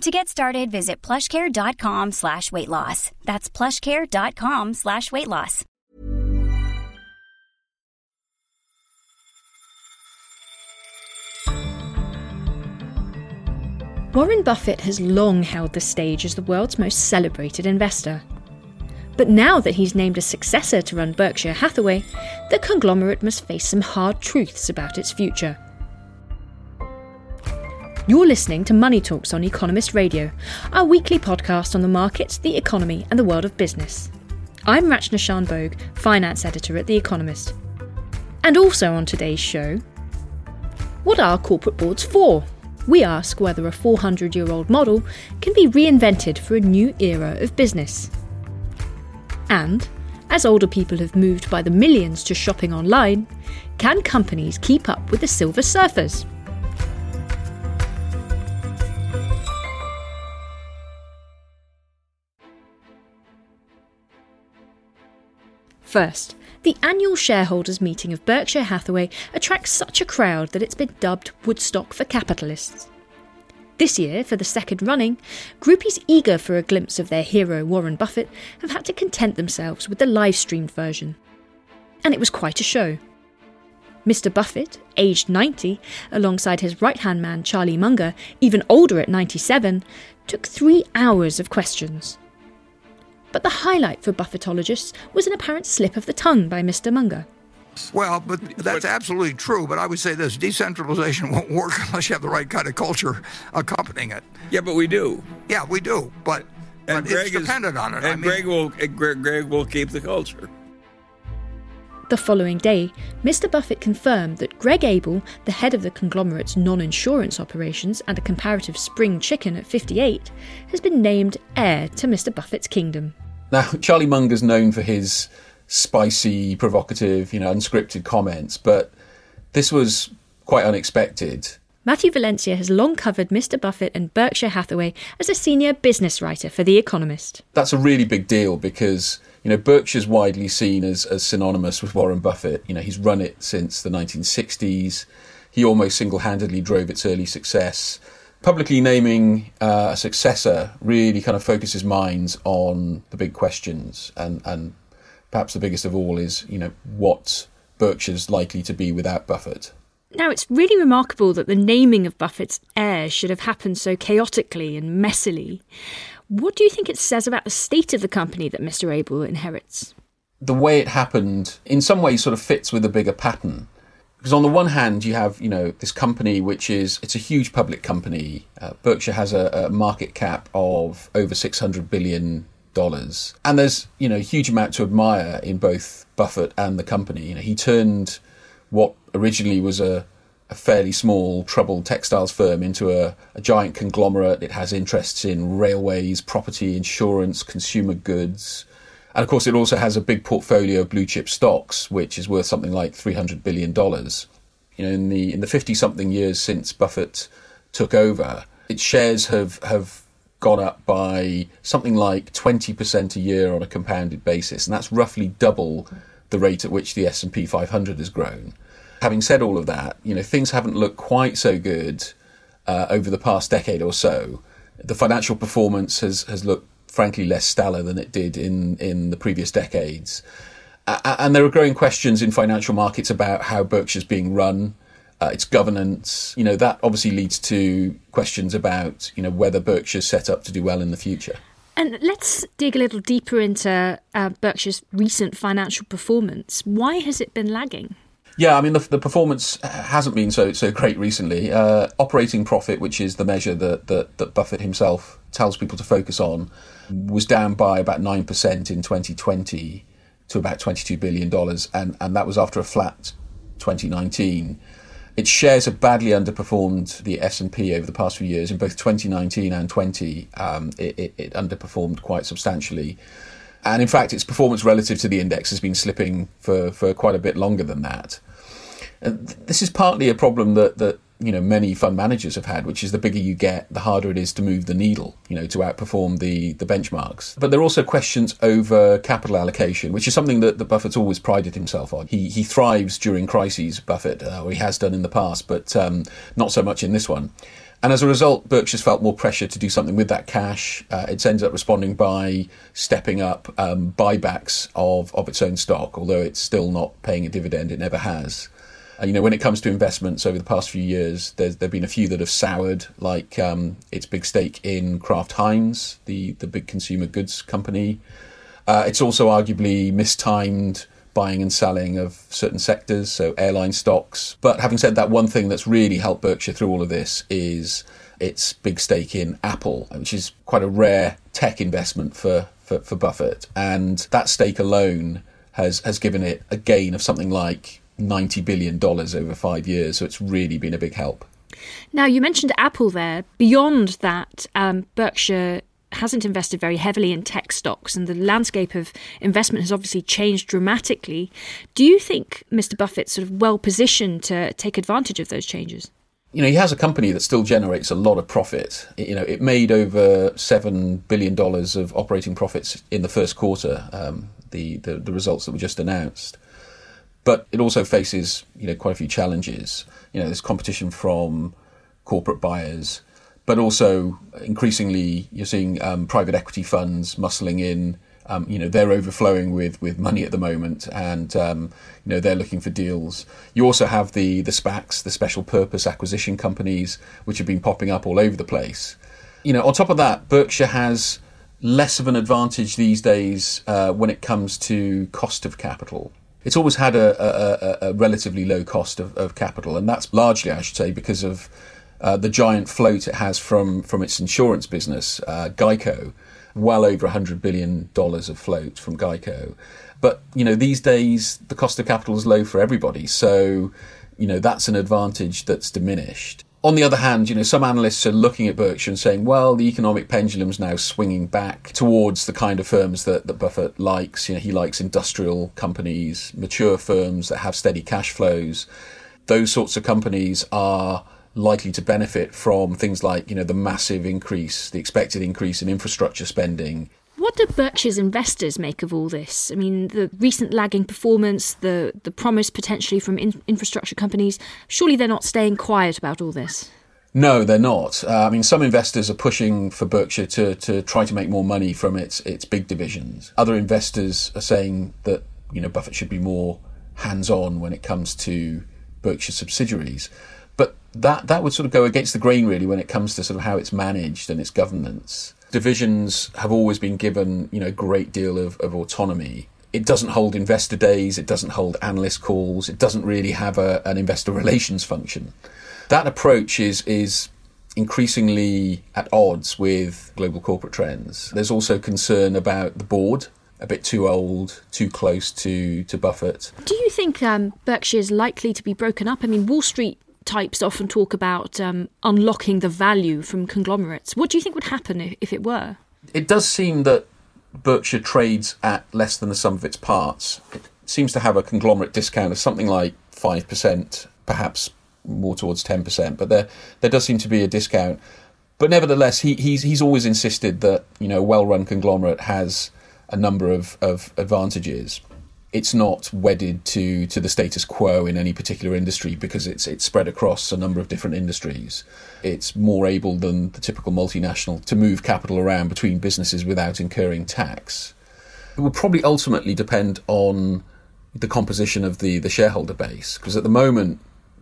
To get started, visit plushcare.com slash weight loss. That's plushcare.com slash weight loss. Warren Buffett has long held the stage as the world's most celebrated investor. But now that he's named a successor to run Berkshire Hathaway, the conglomerate must face some hard truths about its future. You're listening to Money Talks on Economist Radio, our weekly podcast on the markets, the economy, and the world of business. I'm Rachna Shanbhogue, finance editor at The Economist. And also on today's show, what are corporate boards for? We ask whether a 400 year old model can be reinvented for a new era of business. And, as older people have moved by the millions to shopping online, can companies keep up with the silver surfers? First, the annual shareholders' meeting of Berkshire Hathaway attracts such a crowd that it's been dubbed Woodstock for capitalists. This year, for the second running, groupies eager for a glimpse of their hero Warren Buffett have had to content themselves with the live streamed version. And it was quite a show. Mr. Buffett, aged 90, alongside his right hand man Charlie Munger, even older at 97, took three hours of questions. But the highlight for Buffettologists was an apparent slip of the tongue by Mr. Munger. Well, but that's absolutely true. But I would say this decentralization won't work unless you have the right kind of culture accompanying it. Yeah, but we do. Yeah, we do. But, And but Greg it's is- dependent on it. And I mean, Greg will Greg, Greg will keep the culture. The following day, Mr. Buffett confirmed that Greg Abel, the head of the conglomerate's non insurance operations and a comparative spring chicken at 58, has been named heir to Mr. Buffett's kingdom. Now, Charlie Munger's known for his spicy, provocative, you know, unscripted comments, but this was quite unexpected. Matthew Valencia has long covered Mr. Buffett and Berkshire Hathaway as a senior business writer for The Economist. That's a really big deal because, you know, Berkshire's widely seen as, as synonymous with Warren Buffett. You know, he's run it since the 1960s. He almost single handedly drove its early success. Publicly naming uh, a successor really kind of focuses minds on the big questions, and, and perhaps the biggest of all is, you know, what Berkshire's likely to be without Buffett. Now, it's really remarkable that the naming of Buffett's heir should have happened so chaotically and messily. What do you think it says about the state of the company that Mr. Abel inherits? the way it happened in some ways sort of fits with a bigger pattern because on the one hand you have you know this company which is it's a huge public company. Uh, berkshire has a, a market cap of over 600 billion dollars. And there's you know a huge amount to admire in both buffett and the company. You know he turned what originally was a a fairly small troubled textiles firm into a, a giant conglomerate. It has interests in railways, property, insurance, consumer goods, and of course, it also has a big portfolio of blue chip stocks, which is worth something like three hundred billion dollars. You know, in the in the fifty something years since Buffett took over, its shares have have gone up by something like twenty percent a year on a compounded basis, and that's roughly double the rate at which the S and P 500 has grown. Having said all of that, you know things haven't looked quite so good uh, over the past decade or so. The financial performance has has looked frankly less stellar than it did in in the previous decades. A- and there are growing questions in financial markets about how Berkshire's being run, uh, its governance. You know that obviously leads to questions about you know whether Berkshire's set up to do well in the future. And let's dig a little deeper into uh, Berkshire's recent financial performance. Why has it been lagging? Yeah, I mean the, the performance hasn't been so so great recently. Uh, operating profit, which is the measure that, that that Buffett himself tells people to focus on, was down by about nine percent in 2020 to about 22 billion dollars, and and that was after a flat 2019. Its shares have badly underperformed the S and P over the past few years. In both 2019 and 20, um, it, it, it underperformed quite substantially. And in fact, its performance relative to the index has been slipping for, for quite a bit longer than that. And this is partly a problem that, that you know many fund managers have had, which is the bigger you get, the harder it is to move the needle, you know, to outperform the the benchmarks. But there are also questions over capital allocation, which is something that, that Buffett's always prided himself on. He he thrives during crises, Buffett, uh, or he has done in the past, but um, not so much in this one. And as a result, Berkshire's felt more pressure to do something with that cash. Uh, it's ended up responding by stepping up um, buybacks of, of its own stock, although it's still not paying a dividend. It never has. You know, when it comes to investments over the past few years, there's there've been a few that have soured, like um, its big stake in Kraft Heinz, the the big consumer goods company. Uh, it's also arguably mistimed buying and selling of certain sectors, so airline stocks. But having said that, one thing that's really helped Berkshire through all of this is its big stake in Apple, which is quite a rare tech investment for, for, for Buffett. And that stake alone has, has given it a gain of something like $90 billion over five years. So it's really been a big help. Now, you mentioned Apple there. Beyond that, um, Berkshire hasn't invested very heavily in tech stocks, and the landscape of investment has obviously changed dramatically. Do you think Mr. Buffett's sort of well positioned to take advantage of those changes? You know, he has a company that still generates a lot of profit. You know, it made over seven billion dollars of operating profits in the first quarter. Um, the, the the results that were just announced but it also faces you know quite a few challenges. You know, there's competition from corporate buyers, but also increasingly you're seeing um, private equity funds muscling in. Um, you know, they're overflowing with, with money at the moment, and um, you know they're looking for deals. You also have the the SPACs, the special purpose acquisition companies, which have been popping up all over the place. You know, on top of that, Berkshire has less of an advantage these days uh, when it comes to cost of capital it's always had a, a, a relatively low cost of, of, capital, and that's largely, I should say, because of uh, the giant float it has from from its insurance business, uh, Geico, well over hundred billion dollars of float from Geico. But you know, these days the cost of capital is low for everybody, so you know that's an advantage that's diminished on the other hand, you know, some analysts are looking at Berkshire and saying, well, the economic pendulum's now swinging back towards the kind of firms that, that Buffett likes. You know, he likes industrial companies, mature firms that have steady cash flows. Those sorts of companies are likely to benefit from things like, you know, the massive increase, the expected increase in infrastructure spending, what do Berkshire's investors make of all this? I mean, the recent lagging performance, the, the promise potentially from in- infrastructure companies, surely they're not staying quiet about all this. No, they're not. Uh, I mean, some investors are pushing for Berkshire to, to try to make more money from its its big divisions. Other investors are saying that you know Buffett should be more hands on when it comes to Berkshire subsidiaries. But that that would sort of go against the grain really when it comes to sort of how it's managed and its governance divisions have always been given, you know, a great deal of, of autonomy. It doesn't hold investor days, it doesn't hold analyst calls, it doesn't really have a, an investor relations function. That approach is is increasingly at odds with global corporate trends. There's also concern about the board a bit too old, too close to, to Buffett. Do you think um, Berkshire is likely to be broken up? I mean, Wall Street types often talk about um, unlocking the value from conglomerates. What do you think would happen if it were? It does seem that Berkshire trades at less than the sum of its parts. It seems to have a conglomerate discount of something like 5%, perhaps more towards 10%, but there, there does seem to be a discount. But nevertheless, he, he's, he's always insisted that you know, a well run conglomerate has a number of, of advantages it's not wedded to to the status quo in any particular industry because it's it's spread across a number of different industries. It's more able than the typical multinational to move capital around between businesses without incurring tax. It will probably ultimately depend on the composition of the the shareholder base because at the moment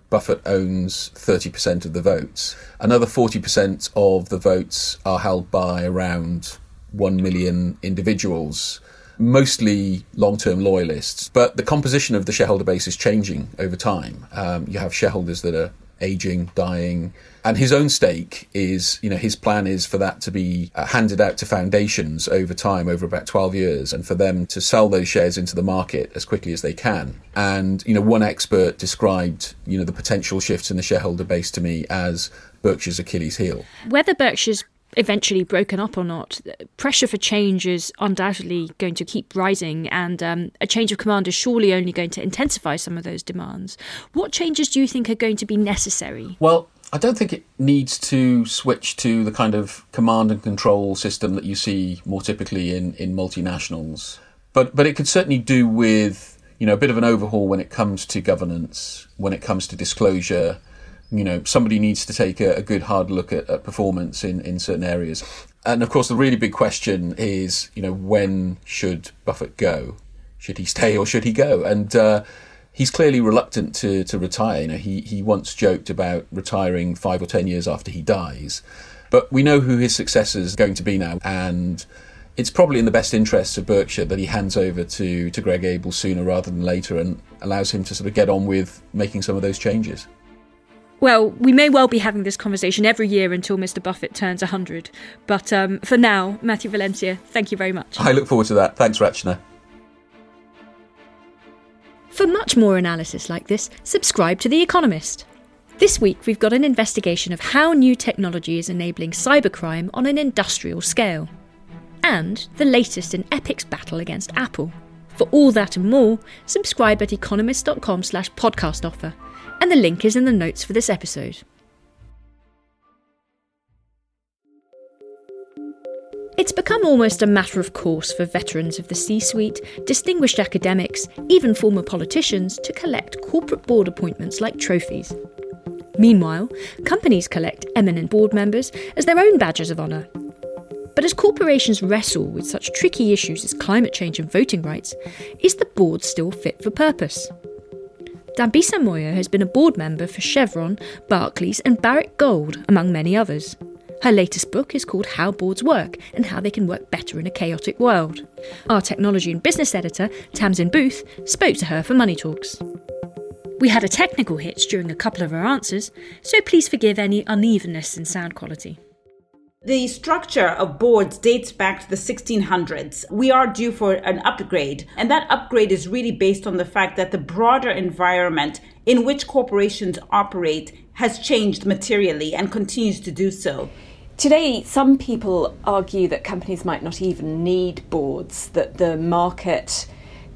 Buffett owns 30% of the votes. Another 40% of the votes are held by around 1 million individuals mostly long term loyalists. But the composition of the shareholder base is changing over time. Um, you have shareholders that are aging, dying. And his own stake is, you know, his plan is for that to be uh, handed out to foundations over time, over about 12 years, and for them to sell those shares into the market as quickly as they can. And, you know, one expert described, you know, the potential shifts in the shareholder base to me as Berkshire's Achilles heel. Whether Berkshire's eventually broken up or not, pressure for change is undoubtedly going to keep rising, and um, a change of command is surely only going to intensify some of those demands. What changes do you think are going to be necessary? Well, I don't think it needs to switch to the kind of command and control system that you see more typically in, in multinationals. But but it could certainly do with you know a bit of an overhaul when it comes to governance, when it comes to disclosure. You know, somebody needs to take a, a good hard look at, at performance in, in certain areas. And of course, the really big question is, you know, when should Buffett go? Should he stay or should he go? And uh, he's clearly reluctant to, to retire. You know, he, he once joked about retiring five or ten years after he dies. But we know who his successor is going to be now, and it's probably in the best interests of Berkshire that he hands over to, to Greg Abel sooner rather than later and allows him to sort of get on with making some of those changes. Well, we may well be having this conversation every year until Mr. Buffett turns 100. But um, for now, Matthew Valencia, thank you very much. I look forward to that. Thanks, Rachna. For much more analysis like this, subscribe to The Economist. This week, we've got an investigation of how new technology is enabling cybercrime on an industrial scale and the latest in Epic's battle against Apple. For all that and more, subscribe at economist.com slash podcast offer, and the link is in the notes for this episode. It's become almost a matter of course for veterans of the C suite, distinguished academics, even former politicians to collect corporate board appointments like trophies. Meanwhile, companies collect eminent board members as their own badges of honour, but as corporations wrestle with such tricky issues as climate change and voting rights, is the board still fit for purpose? Dambisa Moyo has been a board member for Chevron, Barclays, and Barrick Gold, among many others. Her latest book is called How Boards Work and How They Can Work Better in a Chaotic World. Our technology and business editor, Tamzin Booth, spoke to her for Money Talks. We had a technical hitch during a couple of her answers, so please forgive any unevenness in sound quality. The structure of boards dates back to the 1600s. We are due for an upgrade, and that upgrade is really based on the fact that the broader environment in which corporations operate has changed materially and continues to do so. Today, some people argue that companies might not even need boards, that the market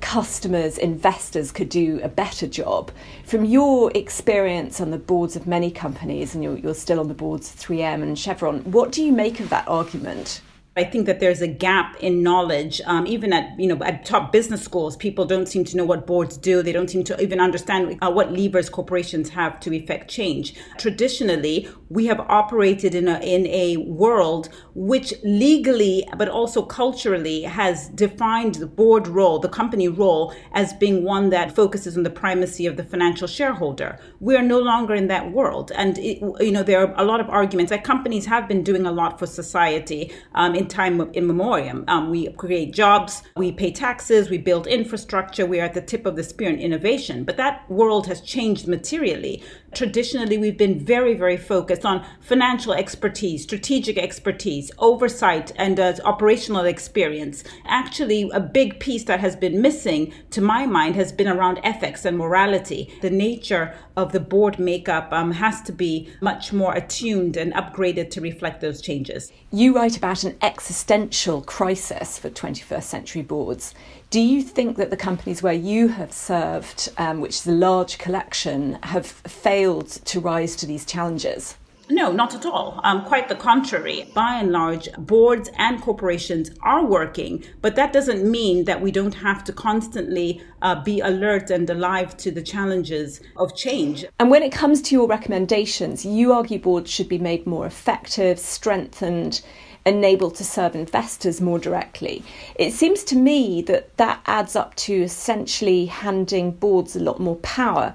customers, investors could do a better job. From your experience on the boards of many companies, and you're, you're still on the boards of 3M and Chevron, what do you make of that argument? I think that there's a gap in knowledge, um, even at you know at top business schools. People don't seem to know what boards do. They don't seem to even understand uh, what levers corporations have to effect change. Traditionally, we have operated in a in a world which legally, but also culturally, has defined the board role, the company role, as being one that focuses on the primacy of the financial shareholder. We are no longer in that world, and it, you know there are a lot of arguments that companies have been doing a lot for society um, in time in memoriam. Um, we create jobs, we pay taxes, we build infrastructure, we are at the tip of the spear in innovation. But that world has changed materially. Traditionally, we've been very, very focused on financial expertise, strategic expertise, oversight, and uh, operational experience. Actually, a big piece that has been missing, to my mind, has been around ethics and morality. The nature of the board makeup um, has to be much more attuned and upgraded to reflect those changes. You write about an existential crisis for 21st century boards. Do you think that the companies where you have served, um, which is a large collection, have failed to rise to these challenges? No, not at all. Um, quite the contrary. By and large, boards and corporations are working, but that doesn't mean that we don't have to constantly uh, be alert and alive to the challenges of change. And when it comes to your recommendations, you argue boards should be made more effective, strengthened, enabled to serve investors more directly. It seems to me that that adds up to essentially handing boards a lot more power.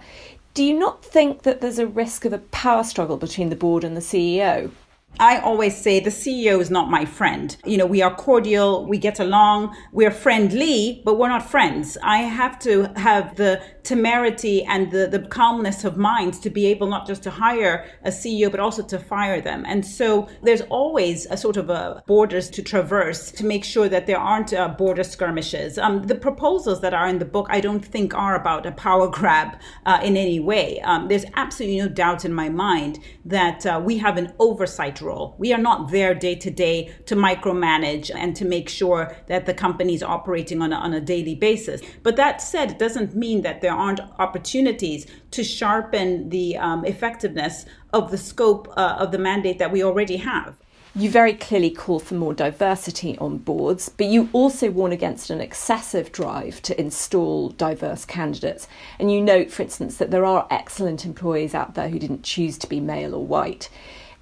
Do you not think that there's a risk of a power struggle between the board and the CEO? I always say the CEO is not my friend. You know, we are cordial, we get along, we're friendly, but we're not friends. I have to have the temerity and the, the calmness of mind to be able not just to hire a CEO, but also to fire them. And so there's always a sort of a borders to traverse to make sure that there aren't uh, border skirmishes. Um, the proposals that are in the book, I don't think are about a power grab uh, in any way. Um, there's absolutely no doubt in my mind that uh, we have an oversight We are not there day to day to micromanage and to make sure that the company is operating on a, on a daily basis. But that said, it doesn't mean that there aren't opportunities to sharpen the um, effectiveness of the scope uh, of the mandate that we already have. You very clearly call for more diversity on boards, but you also warn against an excessive drive to install diverse candidates. And you note, for instance, that there are excellent employees out there who didn't choose to be male or white.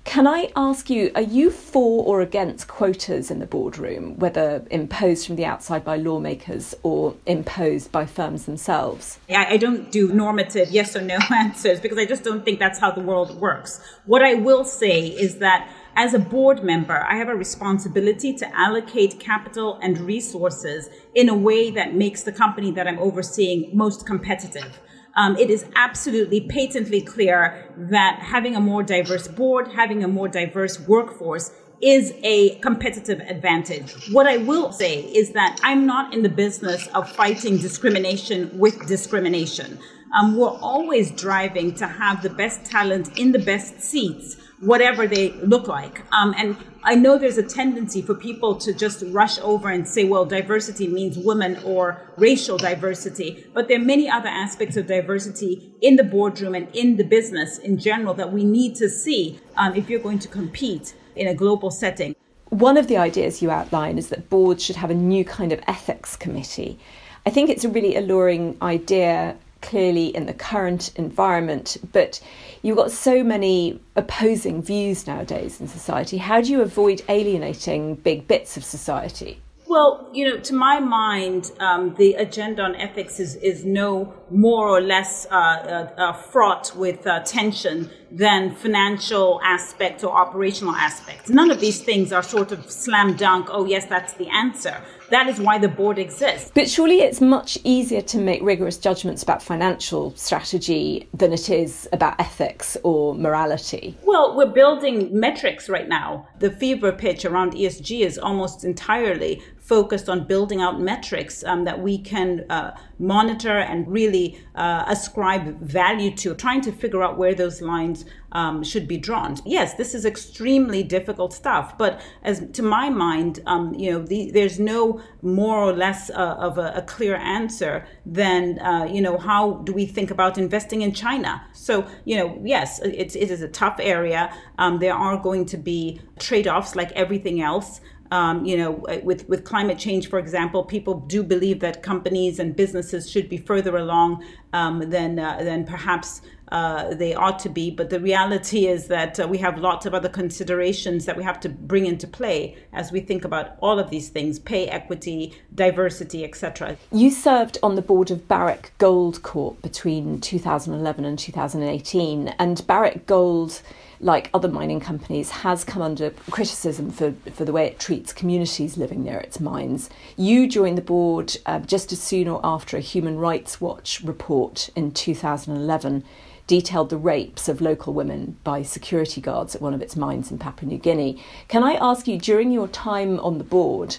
Can I ask you, are you for or against quotas in the boardroom, whether imposed from the outside by lawmakers or imposed by firms themselves? I don't do normative yes or no answers because I just don't think that's how the world works. What I will say is that as a board member, I have a responsibility to allocate capital and resources in a way that makes the company that I'm overseeing most competitive. Um, it is absolutely patently clear that having a more diverse board, having a more diverse workforce is a competitive advantage. What I will say is that I'm not in the business of fighting discrimination with discrimination. Um, we're always driving to have the best talent in the best seats whatever they look like. Um, and I know there's a tendency for people to just rush over and say, well, diversity means women or racial diversity. But there are many other aspects of diversity in the boardroom and in the business in general that we need to see um, if you're going to compete in a global setting. One of the ideas you outline is that boards should have a new kind of ethics committee. I think it's a really alluring idea clearly in the current environment, but you've got so many opposing views nowadays in society. How do you avoid alienating big bits of society? Well, you know, to my mind, um, the agenda on ethics is, is no more or less uh, uh, uh, fraught with uh, tension than financial aspects or operational aspects. None of these things are sort of slam dunk, oh, yes, that's the answer. That is why the board exists. But surely it's much easier to make rigorous judgments about financial strategy than it is about ethics or morality. Well, we're building metrics right now. The fever pitch around ESG is almost entirely focused on building out metrics um, that we can uh, monitor and really uh, ascribe value to, trying to figure out where those lines um, should be drawn. Yes, this is extremely difficult stuff, but as to my mind, um, you know, the, there's no more or less uh, of a, a, clear answer than uh, you know how do we think about investing in China. So you know, yes, it is a tough area. Um, there are going to be trade-offs like everything else. Um, you know, with, with climate change, for example, people do believe that companies and businesses should be further along um, than, uh, than perhaps uh, they ought to be. But the reality is that uh, we have lots of other considerations that we have to bring into play as we think about all of these things pay equity, diversity, etc. You served on the board of Barrick Gold Corp between 2011 and 2018, and Barrick Gold like other mining companies, has come under criticism for, for the way it treats communities living near its mines. You joined the board uh, just as soon or after a Human Rights Watch report in 2011 detailed the rapes of local women by security guards at one of its mines in Papua New Guinea. Can I ask you, during your time on the board,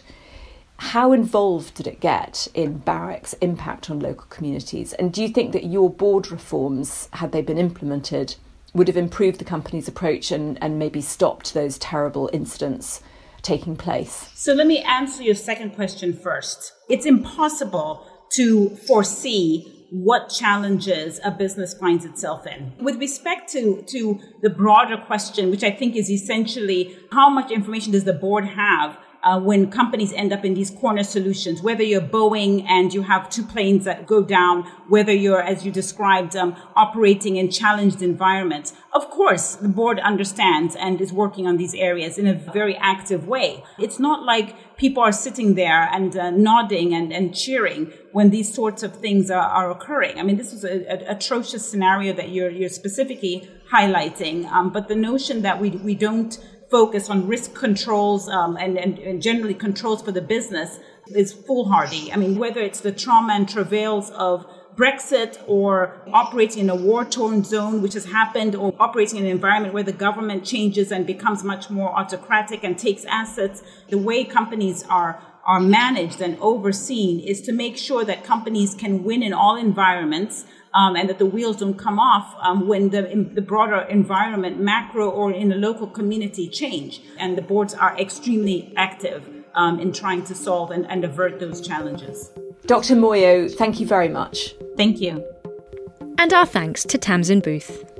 how involved did it get in Barrick's impact on local communities? And do you think that your board reforms, had they been implemented, would have improved the company's approach and, and maybe stopped those terrible incidents taking place? So let me answer your second question first. It's impossible to foresee what challenges a business finds itself in. With respect to, to the broader question, which I think is essentially how much information does the board have uh, when companies end up in these corner solutions, whether you're Boeing and you have two planes that go down, whether you're, as you described, um, operating in challenged environments. Of course, the board understands and is working on these areas in a very active way. It's not like people are sitting there and uh, nodding and, and cheering when these sorts of things are, are occurring. I mean, this is an atrocious scenario that you're, you're specifically highlighting. Um, but the notion that we, we don't focus on risk controls um, and, and, and, generally controls for the business is foolhardy. I mean, whether it's the trauma and travails of Brexit or operating in a war torn zone, which has happened, or operating in an environment where the government changes and becomes much more autocratic and takes assets, the way companies are are managed and overseen is to make sure that companies can win in all environments um, and that the wheels don't come off um, when the, the broader environment, macro or in the local community, change. And the boards are extremely active um, in trying to solve and, and avert those challenges. Dr. Moyo, thank you very much. Thank you. And our thanks to Tamzin Booth.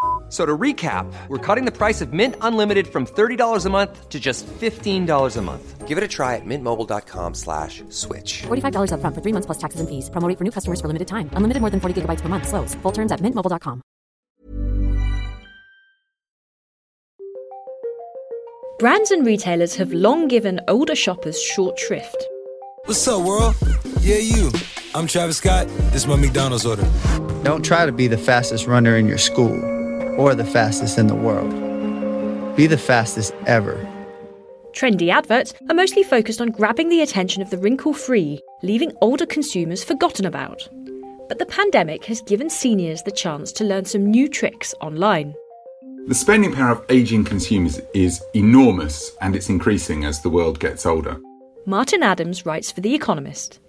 So to recap, we're cutting the price of Mint Unlimited from $30 a month to just $15 a month. Give it a try at mintmobile.com slash switch. $45 up front for three months plus taxes and fees. Promoting for new customers for limited time. Unlimited more than 40 gigabytes per month. Slows. Full terms at mintmobile.com. Brands and retailers have long given older shoppers short shrift. What's up, world? Yeah, you. I'm Travis Scott. This is my McDonald's order. Don't try to be the fastest runner in your school or the fastest in the world. Be the fastest ever. Trendy adverts are mostly focused on grabbing the attention of the wrinkle free, leaving older consumers forgotten about. But the pandemic has given seniors the chance to learn some new tricks online. The spending power of aging consumers is enormous and it's increasing as the world gets older. Martin Adams writes for The Economist.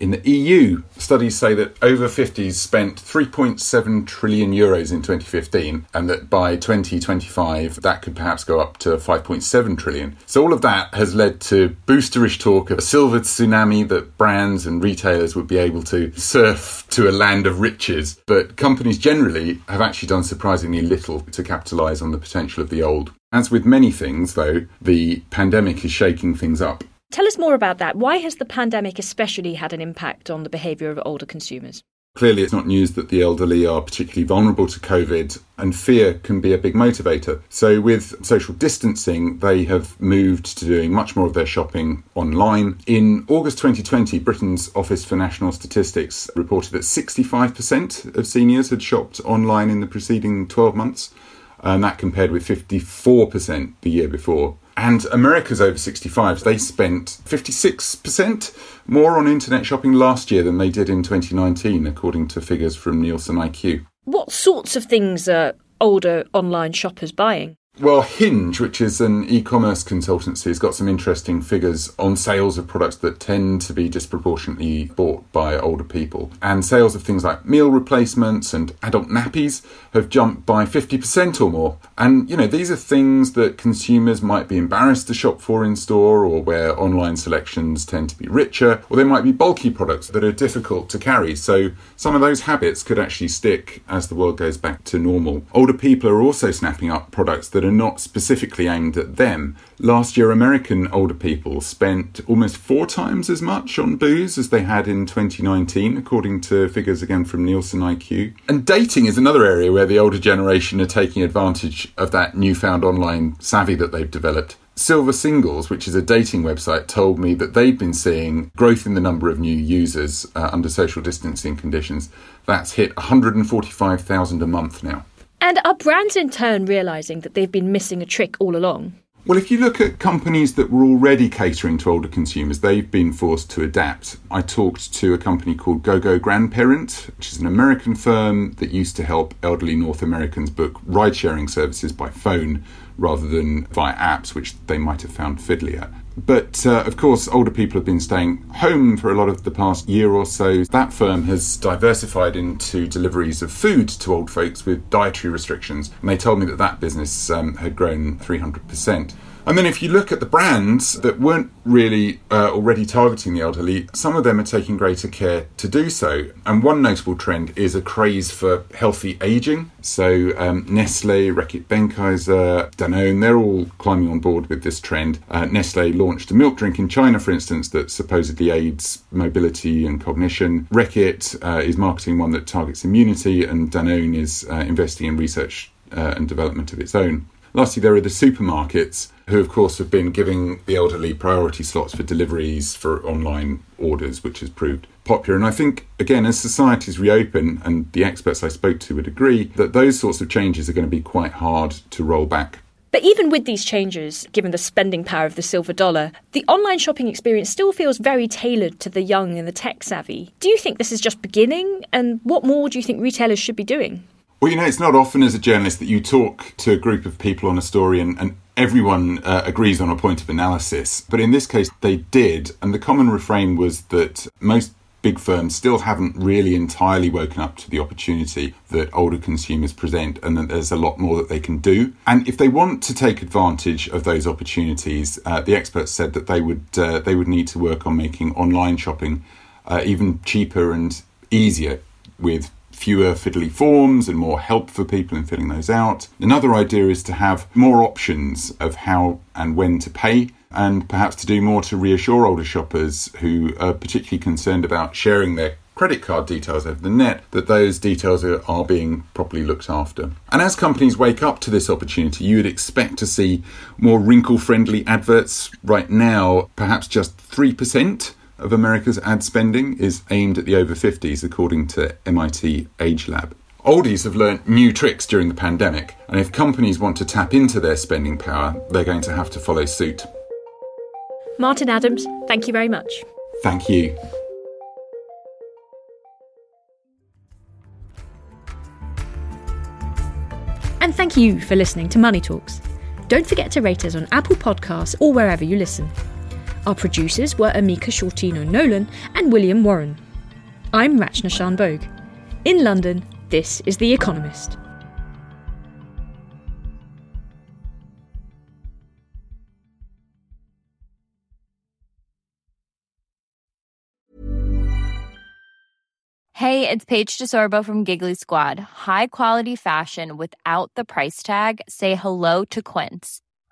In the EU, studies say that over 50s spent 3.7 trillion euros in 2015, and that by 2025 that could perhaps go up to 5.7 trillion. So, all of that has led to boosterish talk of a silver tsunami that brands and retailers would be able to surf to a land of riches. But companies generally have actually done surprisingly little to capitalise on the potential of the old. As with many things, though, the pandemic is shaking things up. Tell us more about that. Why has the pandemic especially had an impact on the behaviour of older consumers? Clearly, it's not news that the elderly are particularly vulnerable to COVID, and fear can be a big motivator. So, with social distancing, they have moved to doing much more of their shopping online. In August 2020, Britain's Office for National Statistics reported that 65% of seniors had shopped online in the preceding 12 months, and that compared with 54% the year before. And America's over 65s, they spent 56% more on internet shopping last year than they did in 2019, according to figures from Nielsen IQ. What sorts of things are older online shoppers buying? Well, Hinge, which is an e commerce consultancy, has got some interesting figures on sales of products that tend to be disproportionately bought by older people. And sales of things like meal replacements and adult nappies have jumped by 50% or more. And, you know, these are things that consumers might be embarrassed to shop for in store or where online selections tend to be richer, or they might be bulky products that are difficult to carry. So some of those habits could actually stick as the world goes back to normal. Older people are also snapping up products that are not specifically aimed at them. Last year, American older people spent almost four times as much on booze as they had in 2019, according to figures again from Nielsen IQ. And dating is another area where the older generation are taking advantage of that newfound online savvy that they've developed. Silver Singles, which is a dating website, told me that they've been seeing growth in the number of new users uh, under social distancing conditions. That's hit 145,000 a month now. And are brands in turn realising that they've been missing a trick all along? Well, if you look at companies that were already catering to older consumers, they've been forced to adapt. I talked to a company called GoGo Grandparent, which is an American firm that used to help elderly North Americans book ride sharing services by phone rather than via apps, which they might have found fiddly at. But uh, of course, older people have been staying home for a lot of the past year or so. That firm has diversified into deliveries of food to old folks with dietary restrictions. And they told me that that business um, had grown 300%. And then if you look at the brands that weren't really uh, already targeting the elderly, some of them are taking greater care to do so. And one notable trend is a craze for healthy aging. So um, Nestle, Reckitt Benckiser, Danone, they're all climbing on board with this trend. Uh, Nestle launched a milk drink in China, for instance, that supposedly aids mobility and cognition. Reckitt uh, is marketing one that targets immunity, and Danone is uh, investing in research uh, and development of its own. Lastly, there are the supermarkets, who, of course, have been giving the elderly priority slots for deliveries for online orders, which has proved popular. And I think, again, as societies reopen, and the experts I spoke to would agree, that those sorts of changes are going to be quite hard to roll back. But even with these changes, given the spending power of the silver dollar, the online shopping experience still feels very tailored to the young and the tech savvy. Do you think this is just beginning? And what more do you think retailers should be doing? Well, you know, it's not often as a journalist that you talk to a group of people on a story and, and everyone uh, agrees on a point of analysis. But in this case, they did. And the common refrain was that most big firms still haven't really entirely woken up to the opportunity that older consumers present and that there's a lot more that they can do. And if they want to take advantage of those opportunities, uh, the experts said that they would uh, they would need to work on making online shopping uh, even cheaper and easier with fewer fiddly forms and more help for people in filling those out. Another idea is to have more options of how and when to pay and perhaps to do more to reassure older shoppers who are particularly concerned about sharing their credit card details over the net, that those details are, are, being properly looked after. And as companies wake up to this opportunity, you would expect to see more wrinkle friendly adverts. Right now, perhaps just 3% of America's ad spending is aimed at the over 50s, according to MIT Age Lab. Oldies have learnt new tricks during the pandemic, and if companies want to tap into their spending power, they're going to have to follow suit. Martin Adams, thank you very much. Thank you. And thank you for listening to Money Talks. Don't forget to rate us on Apple Podcasts or wherever you listen. Our producers were Amika Shortino Nolan and William Warren. I'm Rachna Shanbhogue. In London, this is The Economist. Hey, it's Paige DeSorbo from Giggly Squad. High quality fashion without the price tag? Say hello to Quince.